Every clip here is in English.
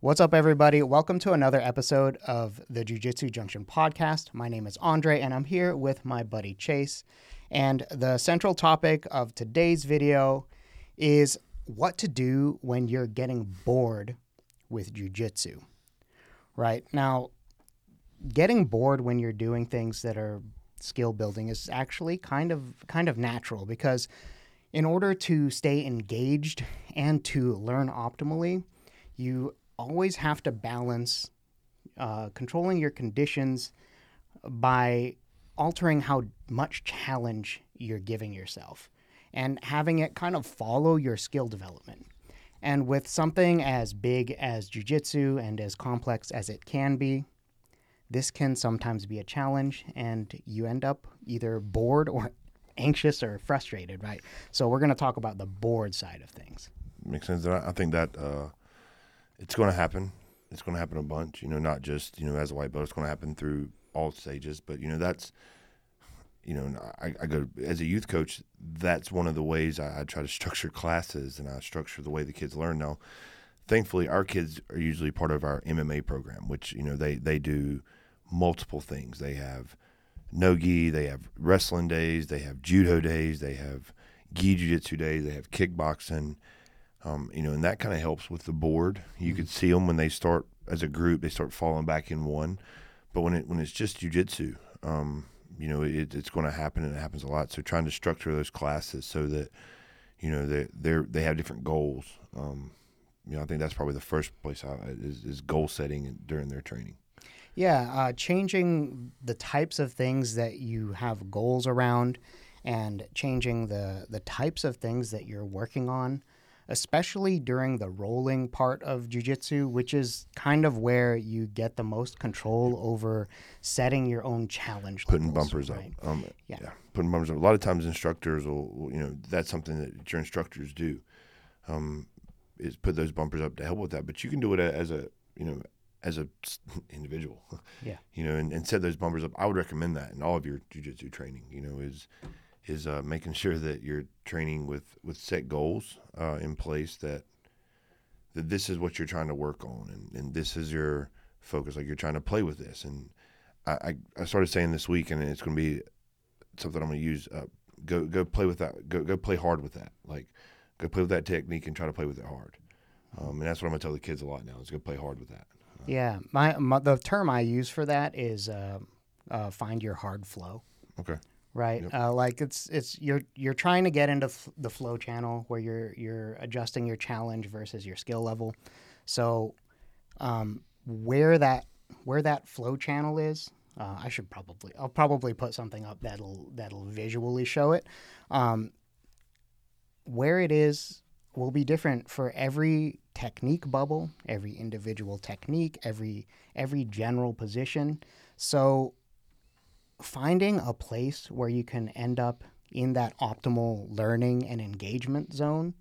What's up, everybody? Welcome to another episode of the Jiu Jitsu Junction podcast. My name is Andre, and I'm here with my buddy Chase. And the central topic of today's video is what to do when you're getting bored with Jiu Jitsu. Right now, getting bored when you're doing things that are skill building is actually kind of kind of natural because in order to stay engaged and to learn optimally, you always have to balance uh, controlling your conditions by altering how much challenge you're giving yourself and having it kind of follow your skill development. And with something as big as jujitsu and as complex as it can be, this can sometimes be a challenge, and you end up either bored or anxious or frustrated, right? So, we're going to talk about the bored side of things. Makes sense. I think that uh, it's going to happen. It's going to happen a bunch. You know, not just you know as a white belt. It's going to happen through all stages. But you know, that's you know, I, I go as a youth coach. That's one of the ways I, I try to structure classes and I structure the way the kids learn. Now, thankfully, our kids are usually part of our MMA program, which you know they they do multiple things. They have no gi, they have wrestling days, they have judo days, they have gi jiu-jitsu days, they have kickboxing um, you know, and that kind of helps with the board. You mm-hmm. could see them when they start as a group; they start falling back in one. But when it when it's just jujitsu, um, you know, it, it's going to happen, and it happens a lot. So trying to structure those classes so that you know they they they have different goals. Um, you know, I think that's probably the first place I, is, is goal setting during their training. Yeah, uh, changing the types of things that you have goals around, and changing the the types of things that you're working on especially during the rolling part of jujitsu, which is kind of where you get the most control over setting your own challenge. Putting levels, bumpers right? up. Um, yeah. yeah. Putting bumpers up. A lot of times instructors will, you know, that's something that your instructors do. Um, is put those bumpers up to help with that. But you can do it as a, you know, as a individual. Yeah. You know, and, and set those bumpers up. I would recommend that in all of your jujitsu training. You know, is is uh, making sure that you're training with with set goals uh, in place that that this is what you're trying to work on and, and this is your focus. Like you're trying to play with this. And I, I started saying this week and it's going to be something I'm going to use uh, go go play with that. Go go play hard with that. Like go play with that technique and try to play with it hard. Um, and that's what I'm going to tell the kids a lot now is go play hard with that. Uh, yeah. My, my, the term I use for that is uh, uh, find your hard flow. Okay right? Yep. Uh, like it's it's you're you're trying to get into f- the flow channel where you're you're adjusting your challenge versus your skill level. So um, where that where that flow channel is, uh, I should probably I'll probably put something up that'll that'll visually show it. Um, where it is will be different for every technique bubble, every individual technique, every every general position. So finding a place where you can end up in that optimal learning and engagement zone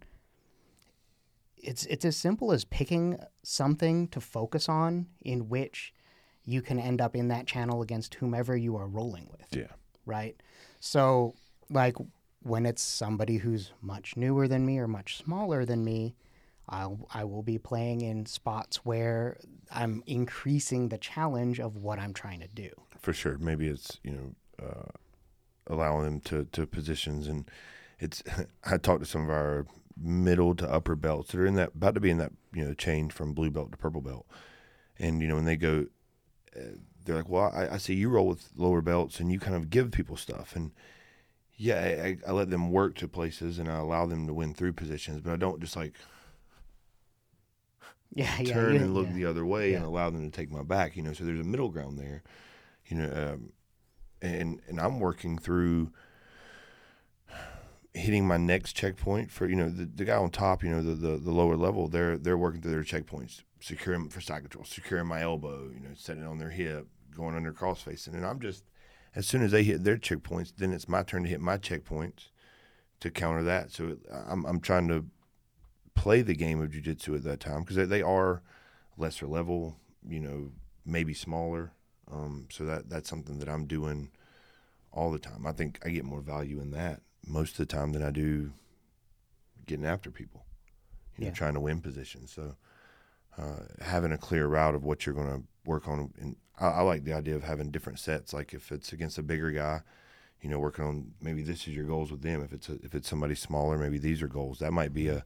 it's it's as simple as picking something to focus on in which you can end up in that channel against whomever you are rolling with. Yeah. Right? So like when it's somebody who's much newer than me or much smaller than me, I'll I will be playing in spots where I'm increasing the challenge of what I'm trying to do for sure. Maybe it's you know uh, allowing them to to positions, and it's. I talked to some of our middle to upper belts that are in that about to be in that you know change from blue belt to purple belt, and you know when they go, uh, they're like, well, I, I see you roll with lower belts, and you kind of give people stuff, and yeah, I, I let them work to places, and I allow them to win through positions, but I don't just like yeah, turn yeah, and look the other way and allow them to take my back. You know, so there's a middle ground there you know, um, and and I'm working through hitting my next checkpoint for you know the, the guy on top, you know, the, the, the lower level, they're they're working through their checkpoints, securing for side control, securing my elbow, you know, setting on their hip, going under cross facing, and I'm just as soon as they hit their checkpoints, then it's my turn to hit my checkpoints to counter that. So I'm I'm trying to play the game of jujitsu at that time because they, they are lesser level, you know, maybe smaller. Um, so that that's something that I'm doing all the time. I think I get more value in that most of the time than I do getting after people, you know, trying to win positions. So uh, having a clear route of what you're going to work on. And I, I like the idea of having different sets. Like if it's against a bigger guy, you know, working on maybe this is your goals with them. If it's a, if it's somebody smaller, maybe these are goals. That might be a,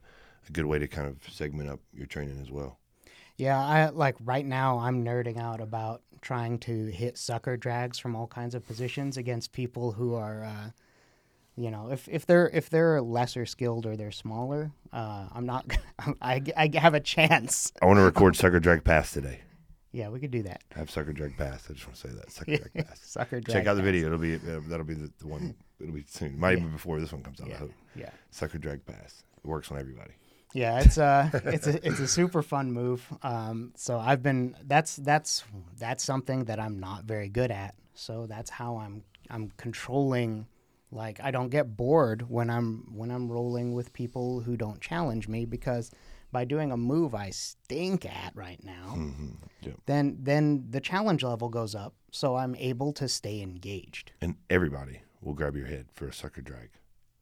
a good way to kind of segment up your training as well. Yeah, I like right now I'm nerding out about trying to hit sucker drags from all kinds of positions against people who are uh, you know, if, if they're if they're lesser skilled or they're smaller, uh, I'm not. I, I have a chance. I want to record sucker drag pass today. Yeah, we could do that. I have sucker drag pass. I just want to say that sucker drag pass. sucker drag. Check out the pass. video. It'll be uh, that'll be the, the one. It'll be soon. Might even before this one comes out. I Yeah, hope. yeah, Sucker drag pass. It works on everybody. Yeah. It's a it's a it's a super fun move. Um, so I've been that's that's that's something that I'm not very good at. So that's how I'm I'm controlling. Like I don't get bored when I'm when I'm rolling with people who don't challenge me because by doing a move I stink at right now. Mm-hmm. Yep. then then the challenge level goes up so i'm able to stay engaged And everybody will grab your head for a sucker drag.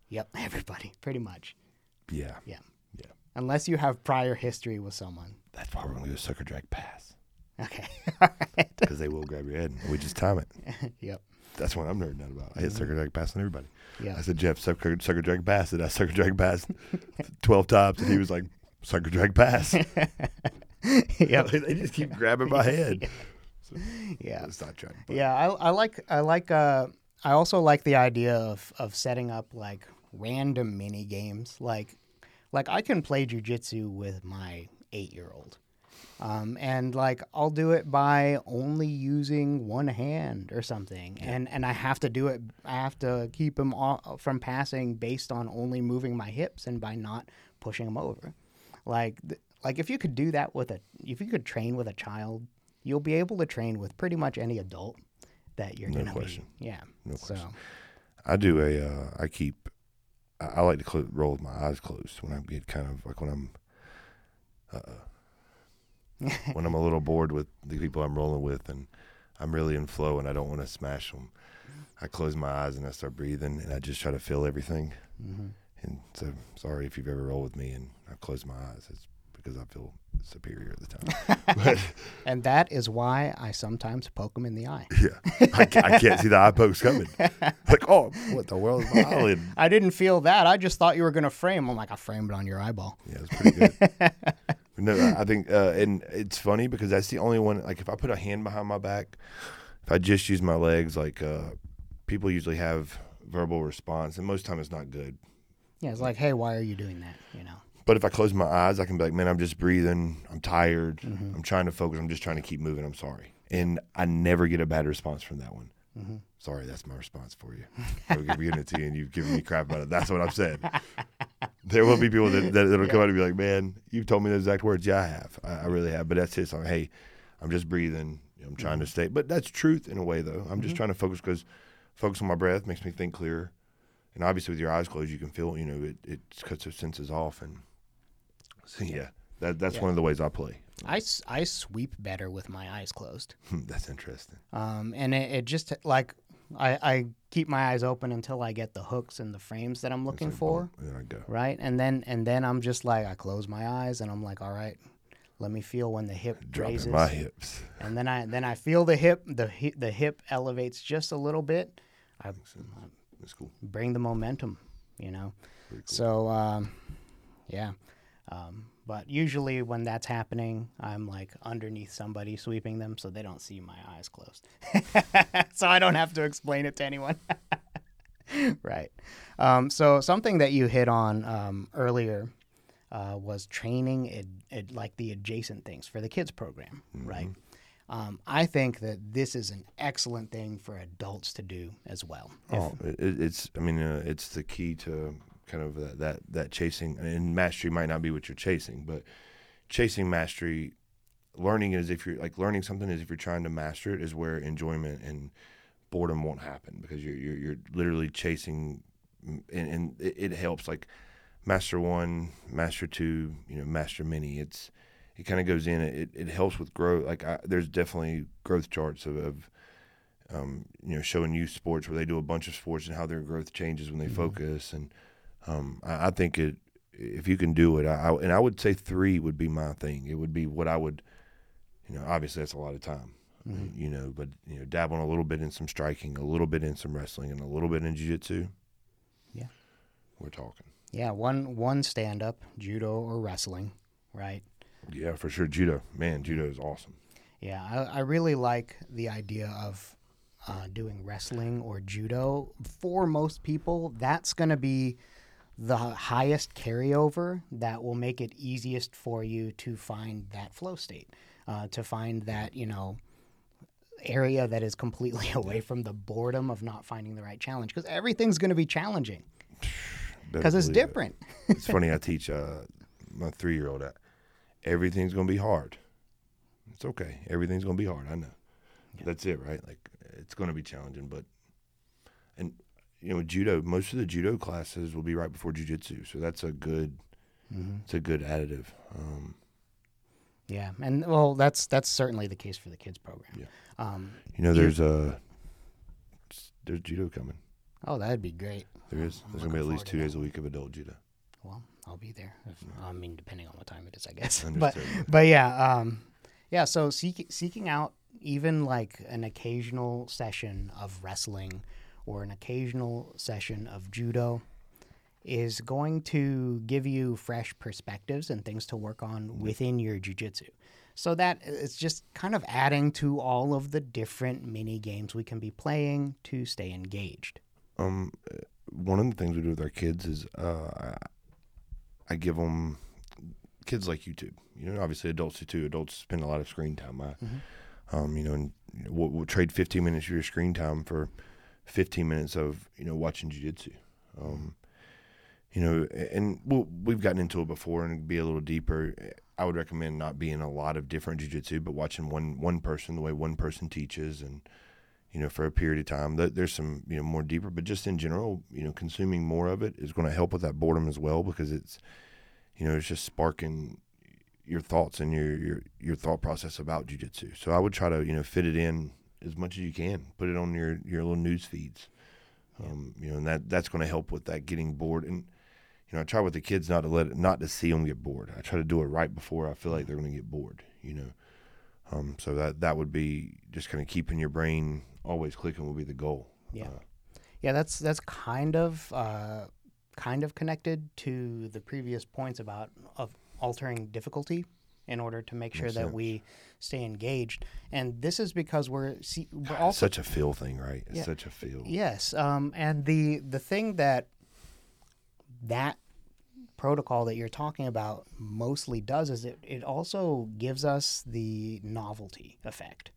yep everybody pretty much Yeah. yeah Yeah. Unless you have prior history with someone That's why we're gonna do a sucker drag pass okay because they will grab your head. We just time it. yep That's what I'm nerding out about. I hit sucker drag pass on everybody. yeah I said, Jeff, sucker, sucker drag pass. And I sucker drag pass 12 times. And he was like, sucker drag pass. yep they just keep grabbing my head. yeah It's not trying. yeah I, I like i like uh i also like the idea of of setting up like random mini games like like i can play jujitsu with my eight year old um, and like I'll do it by only using one hand or something, and and I have to do it. I have to keep him off from passing based on only moving my hips and by not pushing him over. Like th- like if you could do that with a if you could train with a child, you'll be able to train with pretty much any adult that you're No gonna question. be. Yeah. No so question. I do a, uh, I keep, I, I like to clo- roll with my eyes closed when I get kind of like when I'm, uh, when I'm a little bored with the people I'm rolling with and I'm really in flow and I don't want to smash them. I close my eyes and I start breathing and I just try to feel everything. mm-hmm. And so, sorry if you've ever rolled with me and I close my eyes. It's because I feel superior at the time. and that is why I sometimes poke him in the eye. yeah, I, I can't see the eye pokes coming. Like, oh, what the world is my eyelid? I didn't feel that. I just thought you were gonna frame. I'm like, I framed it on your eyeball. Yeah, it's pretty good. no, I think, uh, and it's funny because that's the only one. Like, if I put a hand behind my back, if I just use my legs, like uh, people usually have verbal response, and most time it's not good. Yeah, it's like, hey, why are you doing that? You know. But if I close my eyes, I can be like, man, I'm just breathing. I'm tired. Mm-hmm. I'm trying to focus. I'm just trying to keep moving. I'm sorry. And I never get a bad response from that one. Mm-hmm. Sorry, that's my response for you. I'm giving it to you and you've given me crap about it. That's what I've said. There will be people that, that that'll come out and be like, man, you've told me the exact words. Yeah, I have. I, I really have. But that's it. So, hey, I'm just breathing. I'm trying to mm-hmm. stay. But that's truth in a way, though. I'm just trying to focus because focus on my breath makes me think clearer. And obviously, with your eyes closed, you can feel, you know, it, it cuts those senses off. And yeah, that, that's Yeah. one of the ways I play. I, I sweep better with my eyes closed. that's interesting. Um, and it, it just like I, I keep my eyes open until I get the hooks and the frames that I'm looking like, for. And I go. Right. And then and then I'm just like I close my eyes and I'm like, all right, let me feel when the hip Dropping raises. my hips. And then I then I feel the hip the the hip elevates just a little bit. I That's cool. bring the momentum, you know. Cool. So um, yeah. Um, but usually when that's happening, I'm like underneath somebody sweeping them so they don't see my eyes closed. so I don't have to explain it to anyone. right. Um, so something that you hit on um, earlier uh, was training it, it, like the adjacent things for the kids program, right? Um, I think that this is an excellent thing for adults to do as well. If- Oh, it- it's. I mean, uh, it's the key to kind of that, that that chasing. And mastery might not be what you're chasing, but chasing mastery, learning is if you're like learning something is if you're trying to master it is where enjoyment and boredom won't happen because you're you're, you're literally chasing, and, and it, it helps like master one, master two, you know, master many. It's it kind of goes in. It it helps with growth. Like I, there's definitely growth charts of. of um, you know, showing youth sports where they do a bunch of sports and how their growth changes when they focus. And um, I, I think it if you can do it, I, I and I would say three would be my thing. It would be what I would, you know, obviously that's a lot of time, Mm-hmm. you know, but you know, dabbling a little bit in some striking, a little bit in some wrestling, and a little bit in jiu-jitsu. Yeah. we're talking. Yeah, one one stand up, judo or wrestling, right? Yeah, for sure. Judo, man, judo is awesome. Yeah, I, I really like the idea of uh, doing wrestling or judo. For most people, that's going to be the highest carryover that will make it easiest for you to find that flow state, uh, to find that, you know, area that is completely away from the boredom of not finding the right challenge because everything's going to be challenging because it's believe it. different. it's funny. I teach uh, my three-year-old that everything's gonna be hard. It's okay. Everything's gonna be hard. I know. That's it, right? Like it's gonna be challenging, but and you know, judo. Most of the judo classes will be right before jujitsu, so that's a good. It's a good additive. Um, Yeah, and well, that's that's certainly the case for the kids program. Yeah. Um, you know, there's a there's judo coming. oh, that'd be great. There is. There's gonna be at least two days a week of adult judo. Well, I'll be there. If, I mean, depending on what time it is, I guess. but but yeah, um, yeah. So seek, seeking out even like an occasional session of wrestling or an occasional session of judo is going to give you fresh perspectives and things to work on within your jujitsu. So that it's just kind of adding to all of the different mini games we can be playing to stay engaged. Um, uh, one of the things we do with our kids is uh, I, give them kids like YouTube. You know, obviously adults do too. Adults spend a lot of screen time. I, um, you know, and you know, we'll, we'll trade 15 minutes of your screen time for 15 minutes of you know watching jujitsu. Um, you know, and we'll, we've gotten into it before and be a little deeper. I would recommend not being a lot of different jujitsu, but watching one one person the way one person teaches and you know, for a period of time. There's some, you know, more deeper, but just in general, you know, consuming more of it is going to help with that boredom as well because it's, you know, it's just sparking your thoughts and your your your thought process about jujitsu. So I would try to, you know, fit it in as much as you can. Put it on your your little news feeds, um, you know, and that that's going to help with that getting bored. And you know, I try with the kids not to let it, not to see them get bored. I try to do it right before I feel like they're going to get bored. You know. Um, so that that would be just kind of keeping your brain always clicking would be the goal. Yeah. Uh, Yeah, that's that's kind of uh, kind of connected to the previous points about of altering difficulty in order to make sure Makes that sense. we stay engaged. And this is because we're see, we're also such a feel thing, right? It's Yeah. such a feel. yes, um, and the the thing that that protocol that you're talking about mostly does is it, it also gives us the novelty effect,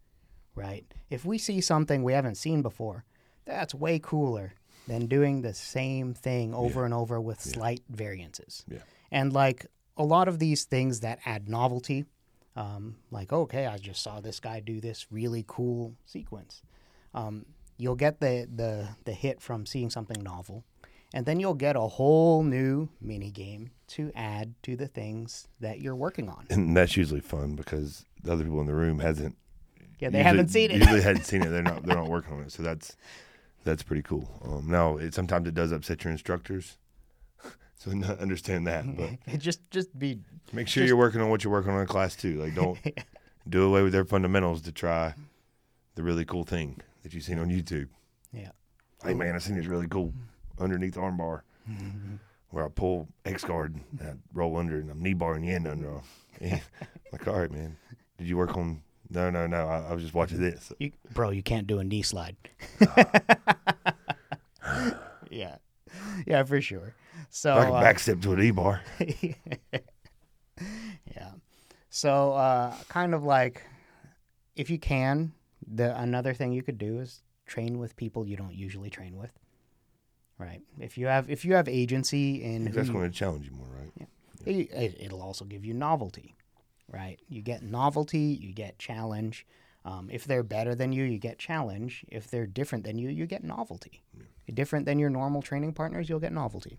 right? If we see something we haven't seen before, that's way cooler than doing the same thing over and over with slight variances. Yeah. And like a lot of these things that add novelty, um, like, okay, I just saw this guy do this really cool sequence. Um, you'll get the, the, the hit from seeing something novel. And then you'll get a whole new mini game to add to the things that you're working on. And that's usually fun because the other people in the room hasn't. Yeah, they usually- haven't seen it. Usually hadn't seen it. They're not. They're not working on it. So that's that's pretty cool. Um, now it, sometimes it does upset your instructors. So n- understand that, but just just be make sure Just- you're working on what you're working on in class too. Like don't do away with their fundamentals to try the really cool thing that you've seen on YouTube. yeah. Hey man, I seen this really cool underneath armbar mm-hmm. where I pull X guard and I roll under and I'm knee barring the end under. Like, all right, man. Did you work on? No, no, no. I, I was just watching this. You, bro, you can't do a knee slide. yeah, yeah, for sure. So I can uh, back step to an E bar. yeah. So uh, kind of like, if you can, the another thing you could do is train with people you don't usually train with. Right. If you have if you have agency in That's going to challenge you more, right? it, it- it'll also give you novelty, right? You get novelty, you get challenge. Um, if they're better than you, you get challenge. If they're different than you, you get novelty. Different than your normal training partners, you'll get novelty.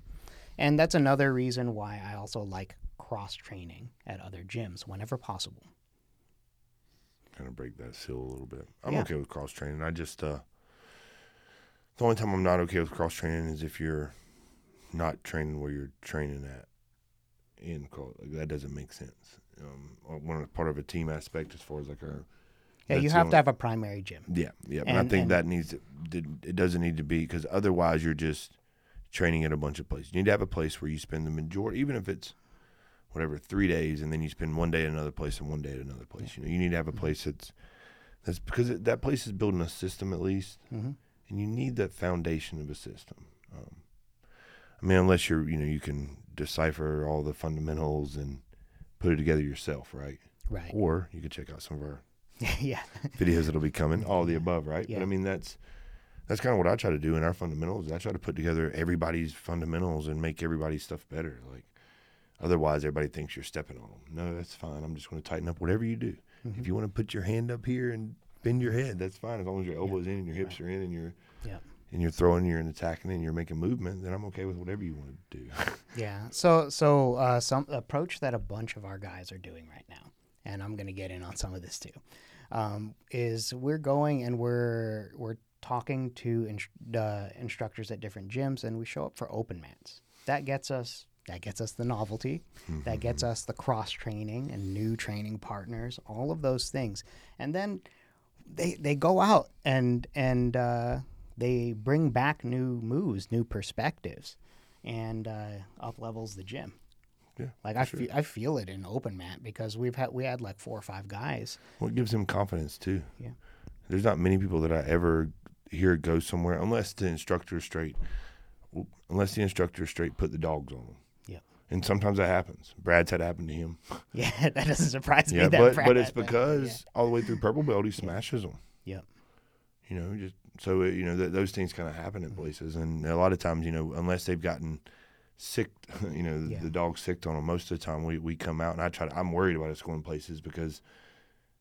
And that's another reason why I also like cross training at other gyms whenever possible. Kind of break that seal a little bit. I'm Yeah. okay with cross training. I just uh, the only time I'm not okay with cross training is if you're not training where you're training at. in call. Like, that doesn't make sense. Um, or one part of a team aspect as far as like our Yeah, you have only- to have a primary gym. yeah, yeah. But I think and- that needs to, it doesn't need to be because otherwise you're just training at a bunch of places. You need to have a place where you spend the majority, even if it's whatever three days, and then you spend one day at another place and one day at another place. You know, you need to have a place that's that's because it, that place is building a system at least, hmm and you need that foundation of a system. Um, I mean, unless you're you know you can decipher all the fundamentals and put it together yourself, right? Right. Or you could check out some of our yeah. videos that'll be coming, all the above, right? Yeah. But I mean, that's that's kind of what I try to do in our fundamentals. I try to put together everybody's fundamentals and make everybody's stuff better. Like, otherwise, everybody thinks you're stepping on them. No, that's fine. I'm just going to tighten up whatever you do. Mm-hmm. If you want to put your hand up here and bend your head, that's fine. As long as your elbows in and your hips are in and you're Yeah. and you're throwing, you're attacking, and you're making movement, then I'm okay with whatever you want to do. Yeah. So so uh, some approach that a bunch of our guys are doing right now, and I'm going to get in on some of this too, um, is we're going and we're we're talking to inst- uh, instructors at different gyms, and we show up for open mats. That gets us that gets us the novelty, that gets us the cross training and new training partners, all of those things, and then they they go out and and uh, they bring back new moves, new perspectives, and uh, up levels the gym. Yeah, Like I, fe- I feel it in open mat because we've had we had like four or five guys. What gives him confidence too? Yeah. There's not many people that I ever hear it go somewhere unless the instructor straight, unless the instructor straight put the dogs on them. Yeah. And sometimes that happens. Brad's had to happen to him. Yeah, that doesn't surprise me. Yeah, that but Brad but it's because all the way through purple belt he smashes them. Yeah. You know, just so it, you know th- those things kind of happen Mm-hmm. in places, and a lot of times, you know, unless they've gotten sick, you know, the, Yeah. the dog sick on them. Most of the time, we, we come out, and I try. To, I'm worried about us going places because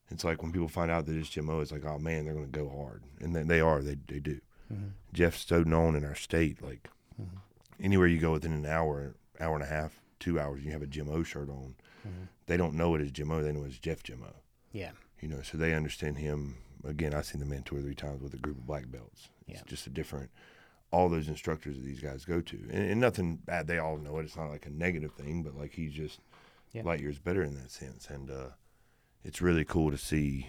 it's like when people find out that it's GMO, it's like, oh man, they're going to go hard, and they, they are. They they do. Mhm. Jeff's so known in our state, like Mhm. anywhere you go within an hour, hour and a half, two hours, you have a GMO shirt on. Mhm. They don't know it as GMO. They know it's Jeff GMO Yeah. you know, so they understand him. Again, I've seen the man two or three times with a group of black belts. It's Yeah. just a different. All those instructors that these guys go to, and, and nothing bad. They all know it. It's not like a negative thing, but like he's just Yeah. light years better in that sense. And uh, it's really cool to see,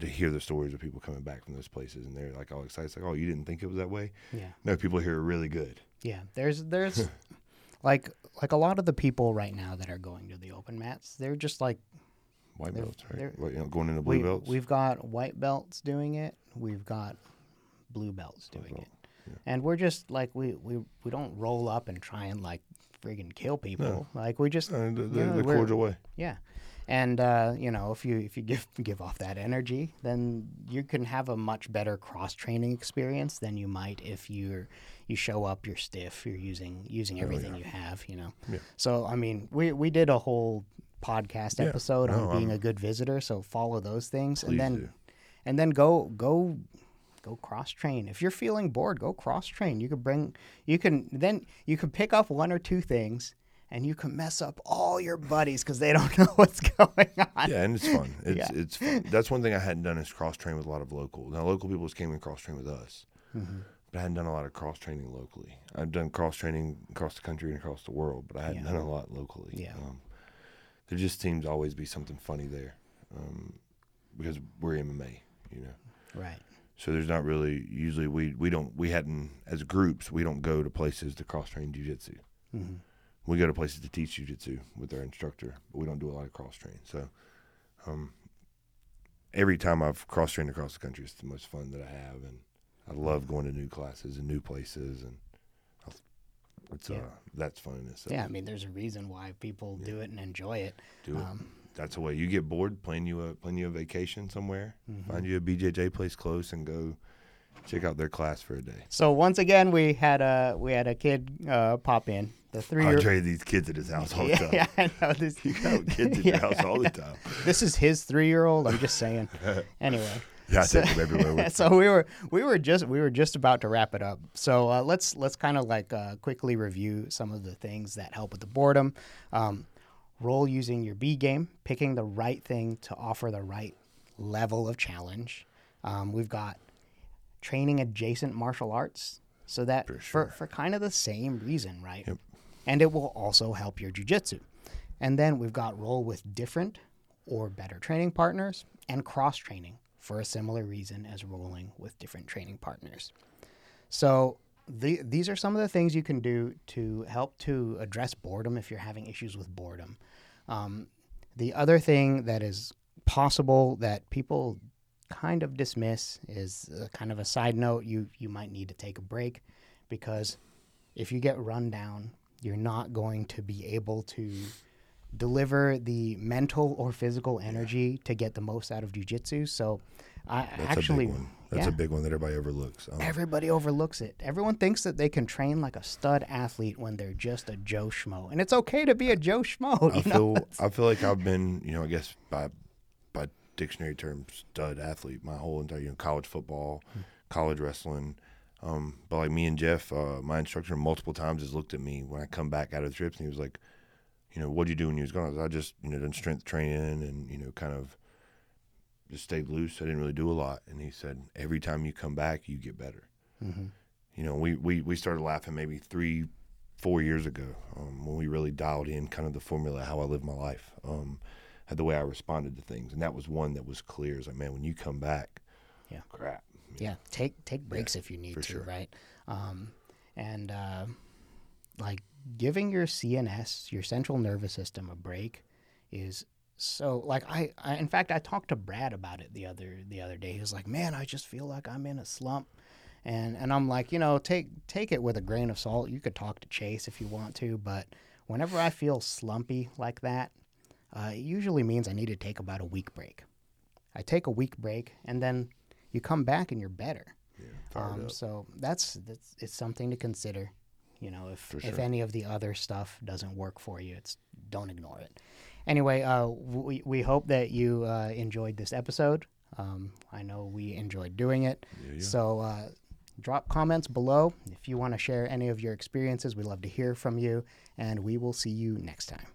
to hear the stories of people coming back from those places, and they're like all excited. It's like, oh, you didn't think it was that way? Yeah. No, people here are really good. Yeah. There's there's like like a lot of the people right now that are going to the open mats, they're just like White belts, right? What, you know, going into blue we, belts. We've got white belts doing it. We've got blue belts doing belt, it. yeah. And we're just like we, we we don't roll up and try and like friggin' kill people. no. Like we just Uh, the, the, Yeah, the we're- cordial way. yeah. And uh, you know, if you if you give give off that energy, then you can have a much better cross training experience than you might if you're you show up, you're stiff, you're using using everything you have, you know. Yeah. So I mean, we we did a whole podcast Yeah. episode No, on being I'm- a good visitor, so follow those things Please and then do. and then go go go cross train. If you're feeling bored, go cross train. You could bring you can then you can pick up one or two things and you can mess up all your buddies because they don't know what's going on. Yeah, and it's fun. It's Yeah. it's fun. That's one thing I hadn't done is cross train with a lot of local. Now local people just came and cross train with us, Mm-hmm. but I hadn't done a lot of cross training locally. I've done cross training across the country and across the world, but I hadn't Yeah. done a lot locally. Yeah. Um, there just seems to always be something funny there, um, because we're MMA, you know. Right. So there's not really usually we we don't we hadn't as groups we don't go to places to cross train jujitsu. hmm We go to places to teach jujitsu with our instructor, but we don't do a lot of cross train. So, um, every time I've cross trained across the country, it's the most fun that I have, and I love going to new classes and new places, and it's Yeah. uh that's fun in itself. Yeah, I mean, there's a reason why people do it and enjoy it. do it. Um, that's the way you get bored. Plan you a plan you a vacation somewhere, mhm. find you a BJJ place close, and go check out their class for a day. So once again, we had a we had a kid uh, pop in. The three year. Andre these kids at his house all the time. Yeah, I know this. You got kids at Yeah, your house all the time. This is his three year old. I'm just saying. Anyway. Yeah, I So- take them everywhere. So we were we were just we were just about to wrap it up. So uh, let's let's kind of like uh, quickly review some of the things that help with the boredom. Um, roll using your B game, picking the right thing to offer the right level of challenge. Um, we've got training adjacent martial arts, so that For for, sure. for kind of the same reason, right? Yep. and it will also help your jujitsu. And then we've got roll with different or better training partners and cross training for a similar reason as rolling with different training partners. So the, these are some of the things you can do to help to address boredom if you're having issues with boredom. Um, the other thing that is possible that people kind of dismiss is uh, kind of a side note. You you might need to take a break because if you get run down, you're not going to be able to deliver the mental or physical energy to get the most out of jujitsu. So, I That's actually a big one. That's yeah. a big one that everybody overlooks. Um, Everybody overlooks it. Everyone thinks that they can train like a stud athlete when they're just a Joe Schmo, and it's okay to be a Joe Schmo. I You know? feel I feel like I've been, you know, I guess by by dictionary term stud athlete my whole entire, you know, college football, Hmm. college wrestling. Um, but like me and Jeff, uh, my instructor multiple times has looked at me when I come back out of the trips, and he was like, you know, what'd you do when you was gone? I, was, I just, you know, done strength training and you know, kind of just stayed loose. I didn't really do a lot. And he said, every time you come back, you get better. Mhm. You know, we, we, we started laughing maybe three, four years ago um, when we really dialed in kind of the formula how I live my life, um, the way I responded to things, and that was one that was clear. It's like, man, when you come back, Yeah. crap. Yeah, take take breaks if you need to, sure. right? Um, and uh, like giving your CNS, your central nervous system, a break is so like I, I in fact I talked to Brad about it the other the other day. He was like, "Man, I just feel like I'm in a slump." And and I'm like, you know, take take it with a grain of salt. You could talk to Chase if you want to, but whenever I feel slumpy like that, uh, it usually means I need to take about a week break. I take a week break and then you come back and you're better. Yeah, Um, so that's that's it's something to consider. You know, if For if any of the other stuff doesn't work for you, it's don't ignore it. Anyway, uh, we we hope that you uh, enjoyed this episode. Um, I know we enjoyed doing it. Yeah, yeah. So uh, drop comments below if you want to share any of your experiences. We'd love to hear from you, and we will see you next time.